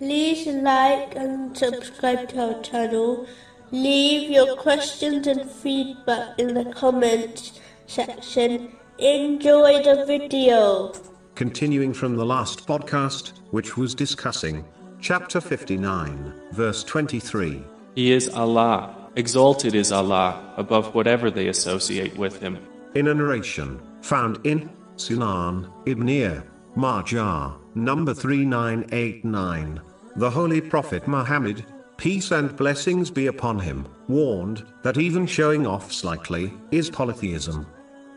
like and subscribe to our channel. Leave your questions and feedback in the comments section. Enjoy the video. Continuing from the last podcast, which was discussing chapter 59, verse 23. He is Allah. Exalted is Allah above whatever they associate with him. In a narration found in Sunan Ibn Majah, number 3989, the Holy Prophet Muhammad, peace and blessings be upon him, warned that even showing off slightly is polytheism.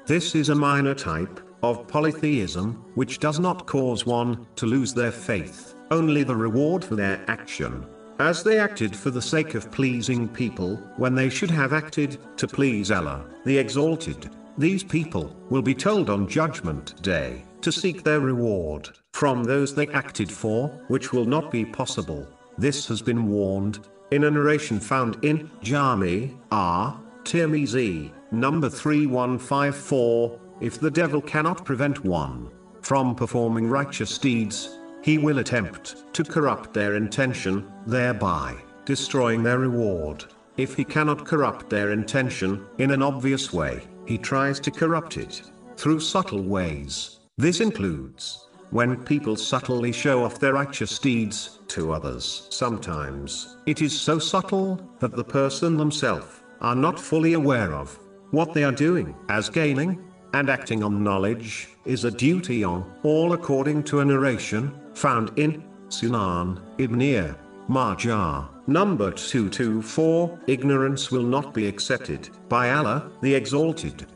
This is a minor type of polytheism, which does not cause one to lose their faith, only the reward for their action. As they acted for the sake of pleasing people, when they should have acted to please Allah, the Exalted, these people will be told on Judgment Day to seek their reward from those they acted for, which will not be possible. This has been warned in a narration found in Jami R. Tirmizi, number 3154. If the devil cannot prevent one from performing righteous deeds, he will attempt to corrupt their intention, thereby destroying their reward. If he cannot corrupt their intention in an obvious way, he tries to corrupt it through subtle ways. This includes when people subtly show off their righteous deeds to others. Sometimes it is so subtle that the person themselves are not fully aware of what they are doing, as gaining and acting on knowledge is a duty on all according to a narration found in Sunan Ibn Majah, number 224. Ignorance will not be accepted by Allah, the Exalted.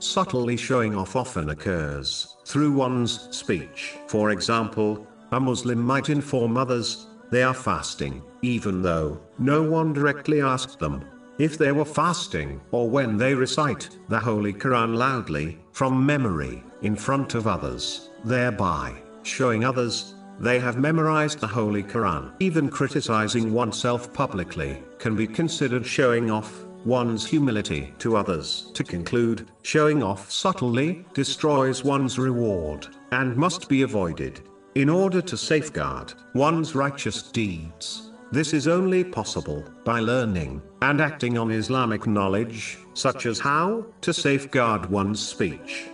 Subtly showing off often occurs through one's speech. For example, a Muslim might inform others they are fasting, even though no one directly asked them if they were fasting, or when they recite the Holy Quran loudly, from memory, in front of others, thereby showing others they have memorized the Holy Quran. Even criticizing oneself publicly can be considered showing off one's humility to others. To conclude, showing off subtly destroys one's reward and must be avoided in order to safeguard one's righteous deeds. This is only possible by learning and acting on Islamic knowledge, such as how to safeguard one's speech,